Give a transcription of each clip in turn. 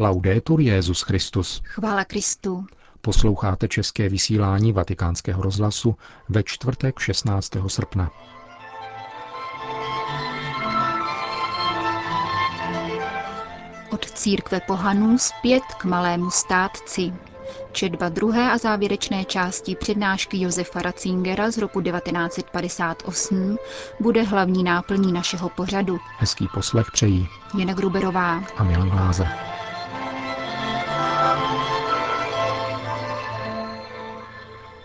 Laudetur Jezus Christus. Chvála Kristu. Posloucháte české vysílání Vatikánského rozhlasu ve čtvrtek 16. srpna. Od církve pohanů zpět k malému státci. Četba druhé a závěrečné části přednášky Josefa Ratzingera z roku 1958 bude hlavní náplní našeho pořadu. Hezký poslech přejí Jena Gruberová a Milan Glázer.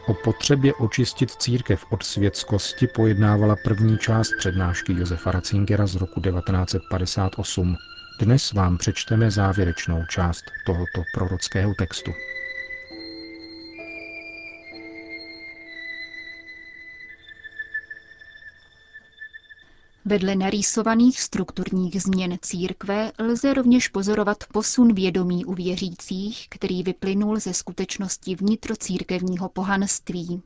O potřebě očistit církev od světskosti pojednávala první část přednášky Josefa Ratzingera z roku 1958. Dnes vám přečteme závěrečnou část tohoto prorockého textu. Vedle narýsovaných strukturních změn církve lze rovněž pozorovat posun vědomí u věřících, který vyplynul ze skutečnosti vnitrocírkevního pohanství.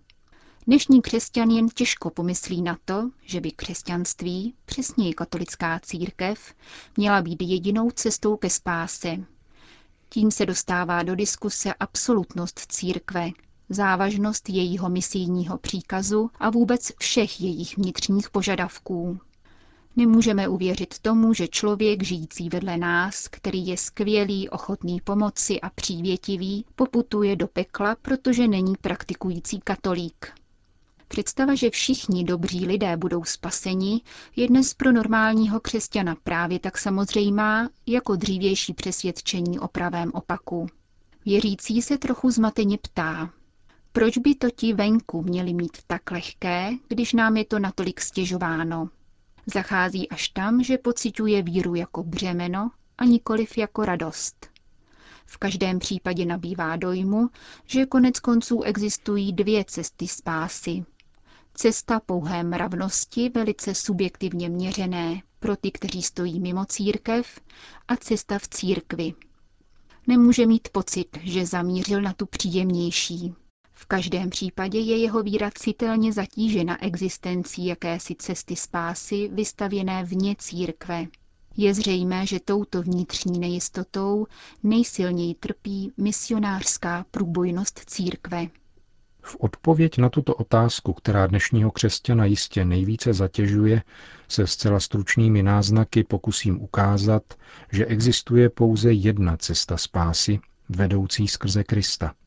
Dnešní křesťan jen těžko pomyslí na to, že by křesťanství, přesněji katolická církev, měla být jedinou cestou ke spáse. Tím se dostává do diskuse absolutnost církve, závažnost jejího misijního příkazu a vůbec všech jejich vnitřních požadavků. Nemůžeme uvěřit tomu, že člověk žijící vedle nás, který je skvělý, ochotný pomoci a přívětivý, poputuje do pekla, protože není praktikující katolík. Představa, že všichni dobří lidé budou spaseni, je dnes pro normálního křesťana právě tak samozřejmá, jako dřívější přesvědčení o pravém opaku. Věřící se trochu zmateně ptá, proč by to ti venku měli mít tak lehké, když nám je to natolik stěžováno? Zachází až tam, že pociťuje víru jako břemeno a nikoliv jako radost. V každém případě nabývá dojmu, že konec konců existují dvě cesty spásy. Cesta pouhé mravnosti, velice subjektivně měřené pro ty, kteří stojí mimo církev, a cesta v církvi. Nemůže mít pocit, že zamířil na tu příjemnější, v každém případě je jeho víra citelně zatížena existencí jakési cesty spásy vystavěné vně církve. Je zřejmé, že touto vnitřní nejistotou nejsilněji trpí misionářská průbojnost církve. V odpověď na tuto otázku, která dnešního křesťana jistě nejvíce zatěžuje, se zcela stručnými náznaky pokusím ukázat, že existuje pouze jedna cesta spásy, vedoucí skrze Krista –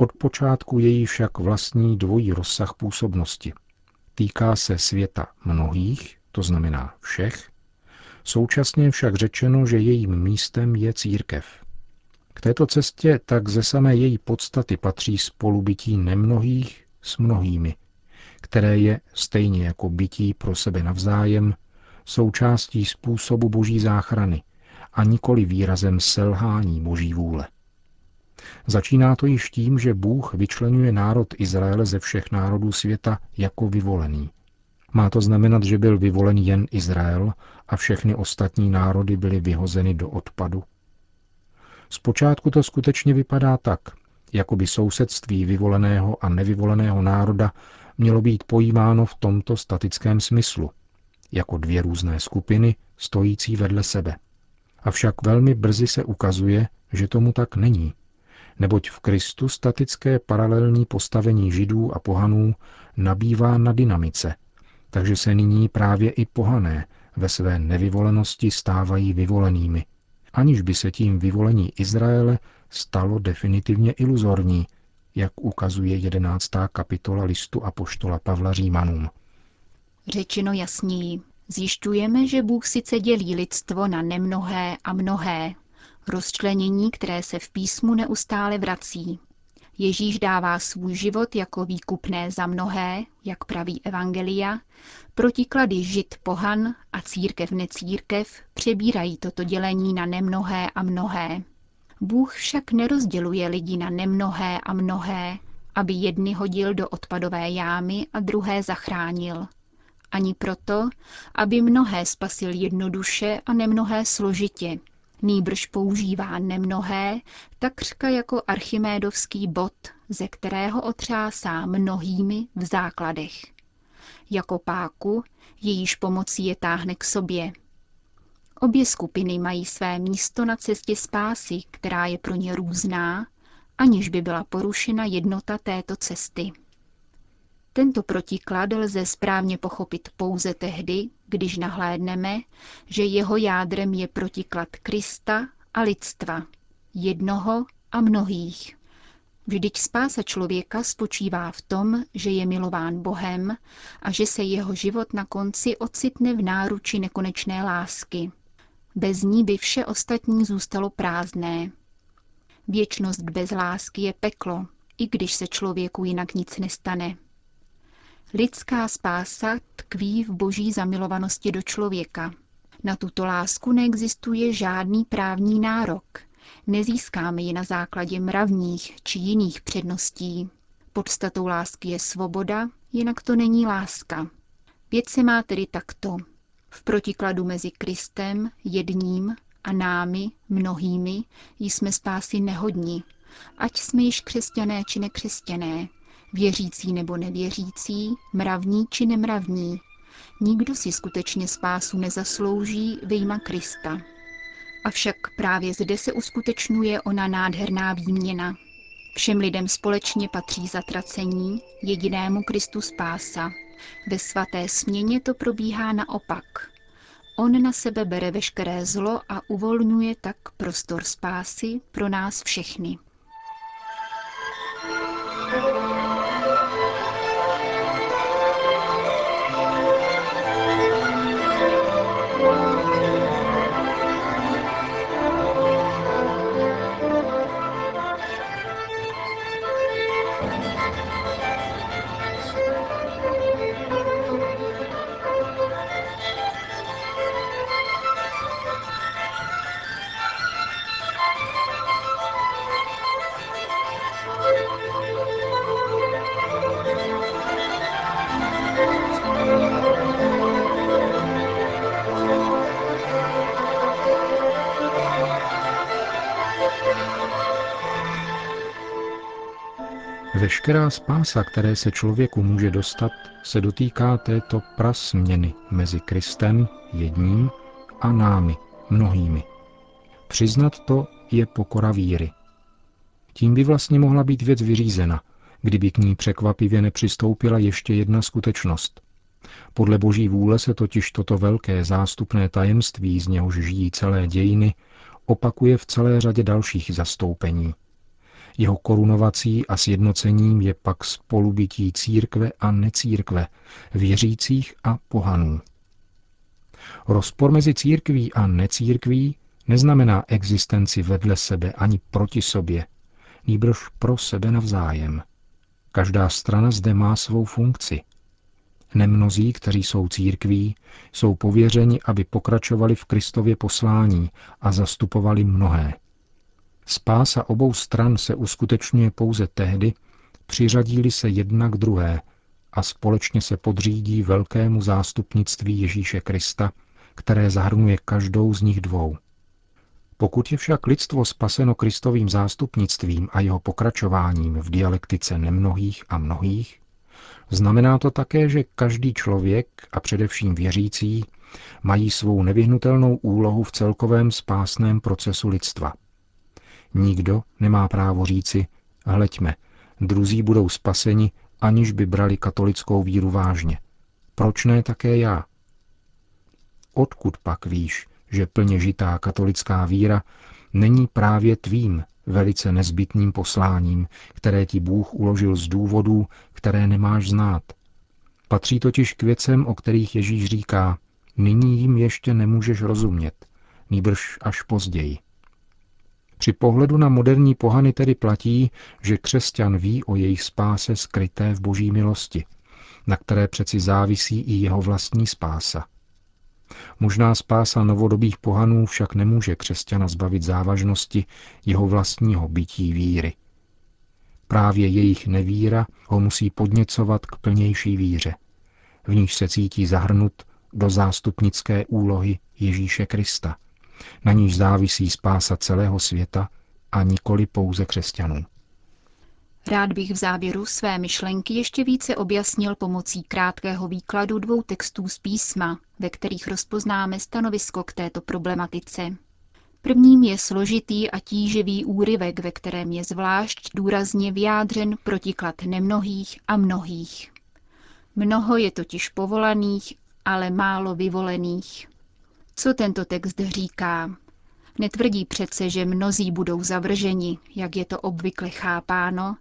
od počátku její však vlastní dvojí rozsah působnosti. Týká se světa mnohých, to znamená všech, současně však řečeno, že jejím místem je církev. K této cestě tak ze samé její podstaty patří spolubytí nemnohých s mnohými, které je, stejně jako bytí pro sebe navzájem, součástí způsobu boží záchrany a nikoli výrazem selhání boží vůle. Začíná to již tím, že Bůh vyčlenuje národ Izraele ze všech národů světa jako vyvolený. Má to znamenat, že byl vyvolen jen Izrael a všechny ostatní národy byly vyhozeny do odpadu? Zpočátku to skutečně vypadá tak, jako by sousedství vyvoleného a nevyvoleného národa mělo být pojímáno v tomto statickém smyslu, jako dvě různé skupiny stojící vedle sebe. Avšak velmi brzy se ukazuje, že tomu tak není neboť v Kristu statické paralelní postavení židů a pohanů nabývá na dynamice, takže se nyní právě i pohané ve své nevyvolenosti stávají vyvolenými, aniž by se tím vyvolení Izraele stalo definitivně iluzorní, jak ukazuje jedenáctá kapitola listu Apoštola Pavla Římanům. Řečeno jasněji, zjišťujeme, že Bůh sice dělí lidstvo na nemnohé a mnohé, rozčlenění, které se v písmu neustále vrací. Ježíš dává svůj život jako výkupné za mnohé, jak praví Evangelia, protiklady žid pohan a církev necírkev přebírají toto dělení na nemnohé a mnohé. Bůh však nerozděluje lidi na nemnohé a mnohé, aby jedny hodil do odpadové jámy a druhé zachránil. Ani proto, aby mnohé spasil jednoduše a nemnohé složitě, Nýbrž používá nemnohé, takřka jako archimédovský bod, ze kterého otřásá mnohými v základech. Jako páku, jejíž pomocí je táhne k sobě. Obě skupiny mají své místo na cestě spásy, která je pro ně různá, aniž by byla porušena jednota této cesty. Tento protiklad lze správně pochopit pouze tehdy, když nahlédneme, že jeho jádrem je protiklad Krista a lidstva, jednoho a mnohých. Vždyť spása člověka spočívá v tom, že je milován Bohem a že se jeho život na konci ocitne v náruči nekonečné lásky. Bez ní by vše ostatní zůstalo prázdné. Věčnost bez lásky je peklo, i když se člověku jinak nic nestane. Lidská spása tkví v boží zamilovanosti do člověka. Na tuto lásku neexistuje žádný právní nárok. Nezískáme ji na základě mravních či jiných předností. Podstatou lásky je svoboda, jinak to není láska. Věc se má tedy takto. V protikladu mezi Kristem, jedním, a námi, mnohými, jsme spásy nehodní, ať jsme již křesťané či nekřesťané, věřící nebo nevěřící, mravní či nemravní. Nikdo si skutečně spásu nezaslouží vyjma Krista. Avšak právě zde se uskutečňuje ona nádherná výměna. Všem lidem společně patří zatracení, jedinému Kristu spása. Ve svaté směně to probíhá naopak. On na sebe bere veškeré zlo a uvolňuje tak prostor spásy pro nás všechny. Veškerá spása, které se člověku může dostat, se dotýká této prasměny mezi Kristem, jedním, a námi, mnohými. Přiznat to je pokora víry. Tím by vlastně mohla být věc vyřízena, kdyby k ní překvapivě nepřistoupila ještě jedna skutečnost. Podle boží vůle se totiž toto velké zástupné tajemství, z něhož žijí celé dějiny, opakuje v celé řadě dalších zastoupení – jeho korunovací a sjednocením je pak spolubytí církve a necírkve, věřících a pohanů. Rozpor mezi církví a necírkví neznamená existenci vedle sebe ani proti sobě, nýbrž pro sebe navzájem. Každá strana zde má svou funkci. Nemnozí, kteří jsou církví, jsou pověřeni, aby pokračovali v Kristově poslání a zastupovali mnohé – Spása obou stran se uskutečňuje pouze tehdy, přiřadí se jedna k druhé a společně se podřídí velkému zástupnictví Ježíše Krista, které zahrnuje každou z nich dvou. Pokud je však lidstvo spaseno Kristovým zástupnictvím a jeho pokračováním v dialektice nemnohých a mnohých, znamená to také, že každý člověk a především věřící mají svou nevyhnutelnou úlohu v celkovém spásném procesu lidstva – Nikdo nemá právo říci, hleďme, druzí budou spaseni, aniž by brali katolickou víru vážně. Proč ne také já? Odkud pak víš, že plně žitá katolická víra není právě tvým velice nezbytným posláním, které ti Bůh uložil z důvodů, které nemáš znát. Patří totiž k věcem, o kterých Ježíš říká, nyní jim ještě nemůžeš rozumět, nýbrž až později. Při pohledu na moderní pohany tedy platí, že křesťan ví o jejich spáse skryté v boží milosti, na které přeci závisí i jeho vlastní spása. Možná spása novodobých pohanů však nemůže křesťana zbavit závažnosti jeho vlastního bytí víry. Právě jejich nevíra ho musí podněcovat k plnější víře, v níž se cítí zahrnut do zástupnické úlohy Ježíše Krista – na níž závisí spása celého světa a nikoli pouze křesťanů. Rád bych v závěru své myšlenky ještě více objasnil pomocí krátkého výkladu dvou textů z písma, ve kterých rozpoznáme stanovisko k této problematice. Prvním je složitý a tíživý úryvek, ve kterém je zvlášť důrazně vyjádřen protiklad nemnohých a mnohých. Mnoho je totiž povolaných, ale málo vyvolených. Co tento text říká? Netvrdí přece, že mnozí budou zavrženi, jak je to obvykle chápáno,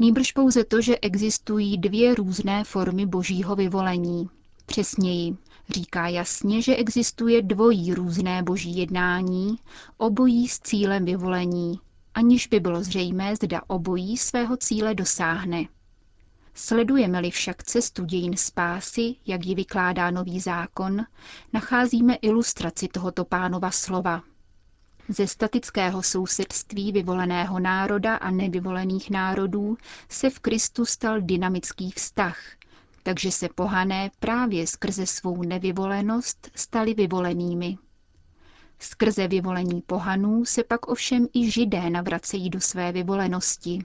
nýbrž pouze to, že existují dvě různé formy božího vyvolení. Přesněji, říká jasně, že existuje dvojí různé boží jednání, obojí s cílem vyvolení, aniž by bylo zřejmé, zda obojí svého cíle dosáhne. Sledujeme-li však cestu dějin spásy, jak ji vykládá nový zákon, nacházíme ilustraci tohoto pánova slova. Ze statického sousedství vyvoleného národa a nevyvolených národů se v Kristu stal dynamický vztah, takže se pohané právě skrze svou nevyvolenost stali vyvolenými. Skrze vyvolení pohanů se pak ovšem i židé navracejí do své vyvolenosti.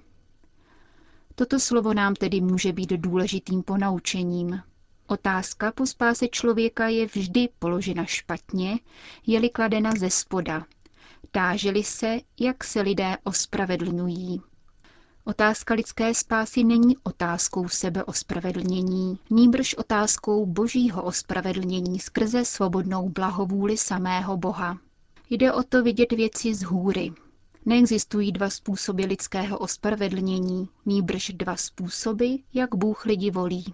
Toto slovo nám tedy může být důležitým ponaučením. Otázka po spáse člověka je vždy položena špatně, je-li kladena ze spoda. Táželi se, jak se lidé ospravedlňují. Otázka lidské spásy není otázkou sebeospravedlnění, nýbrž otázkou božího ospravedlnění skrze svobodnou blahovůli samého Boha. Jde o to vidět věci z hůry, Neexistují dva způsoby lidského ospravedlnění, nýbrž dva způsoby, jak Bůh lidi volí.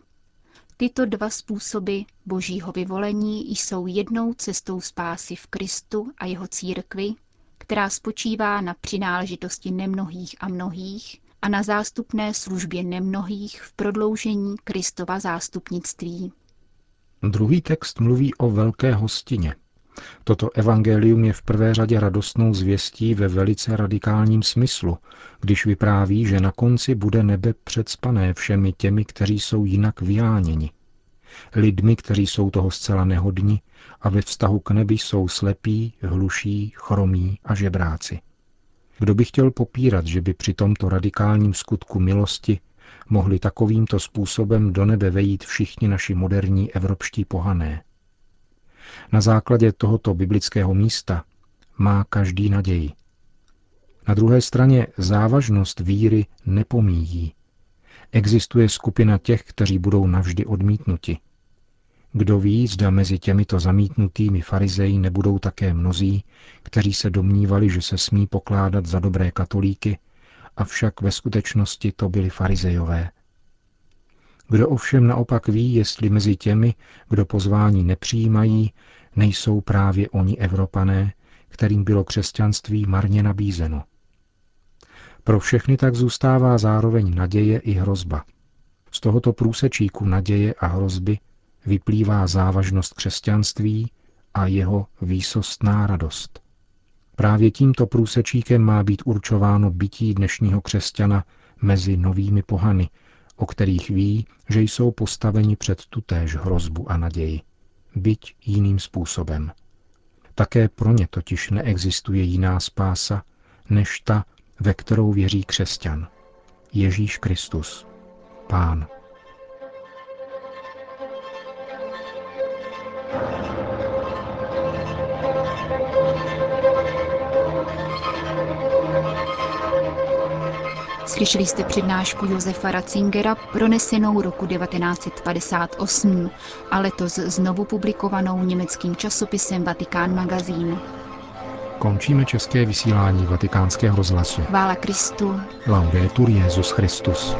Tyto dva způsoby božího vyvolení jsou jednou cestou spásy v Kristu a jeho církvi, která spočívá na přináležitosti nemnohých a mnohých a na zástupné službě nemnohých v prodloužení Kristova zástupnictví. Druhý text mluví o velké hostině, Toto evangelium je v prvé řadě radostnou zvěstí ve velice radikálním smyslu, když vypráví, že na konci bude nebe předspané všemi těmi, kteří jsou jinak vyáněni. Lidmi, kteří jsou toho zcela nehodni a ve vztahu k nebi jsou slepí, hluší, chromí a žebráci. Kdo by chtěl popírat, že by při tomto radikálním skutku milosti mohli takovýmto způsobem do nebe vejít všichni naši moderní evropští pohané? Na základě tohoto biblického místa má každý naději. Na druhé straně závažnost víry nepomíjí. Existuje skupina těch, kteří budou navždy odmítnuti. Kdo ví, zda mezi těmito zamítnutými farizeji nebudou také mnozí, kteří se domnívali, že se smí pokládat za dobré katolíky, avšak ve skutečnosti to byli farizejové. Kdo ovšem naopak ví, jestli mezi těmi, kdo pozvání nepřijímají, nejsou právě oni Evropané, kterým bylo křesťanství marně nabízeno. Pro všechny tak zůstává zároveň naděje i hrozba. Z tohoto průsečíku naděje a hrozby vyplývá závažnost křesťanství a jeho výsostná radost. Právě tímto průsečíkem má být určováno bytí dnešního křesťana mezi novými pohany, o kterých ví, že jsou postaveni před tutéž hrozbu a naději byť jiným způsobem. Také pro ně totiž neexistuje jiná spása, než ta, ve kterou věří křesťan. Ježíš Kristus, Pán. Slyšeli jste přednášku Josefa Ratzingera pronesenou roku 1958 a letos znovu publikovanou německým časopisem Vatikán magazín. Končíme české vysílání vatikánského rozhlasu. Vála Kristu. Laudetur Jezus Christus.